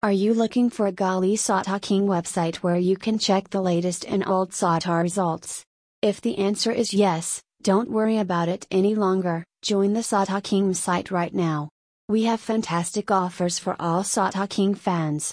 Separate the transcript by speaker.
Speaker 1: Are you looking for a Gali Satta King website where you can check the latest and old Satta results? If the answer is yes, don't worry about it any longer, join the Satta King site right now. We have fantastic offers for all Satta King fans.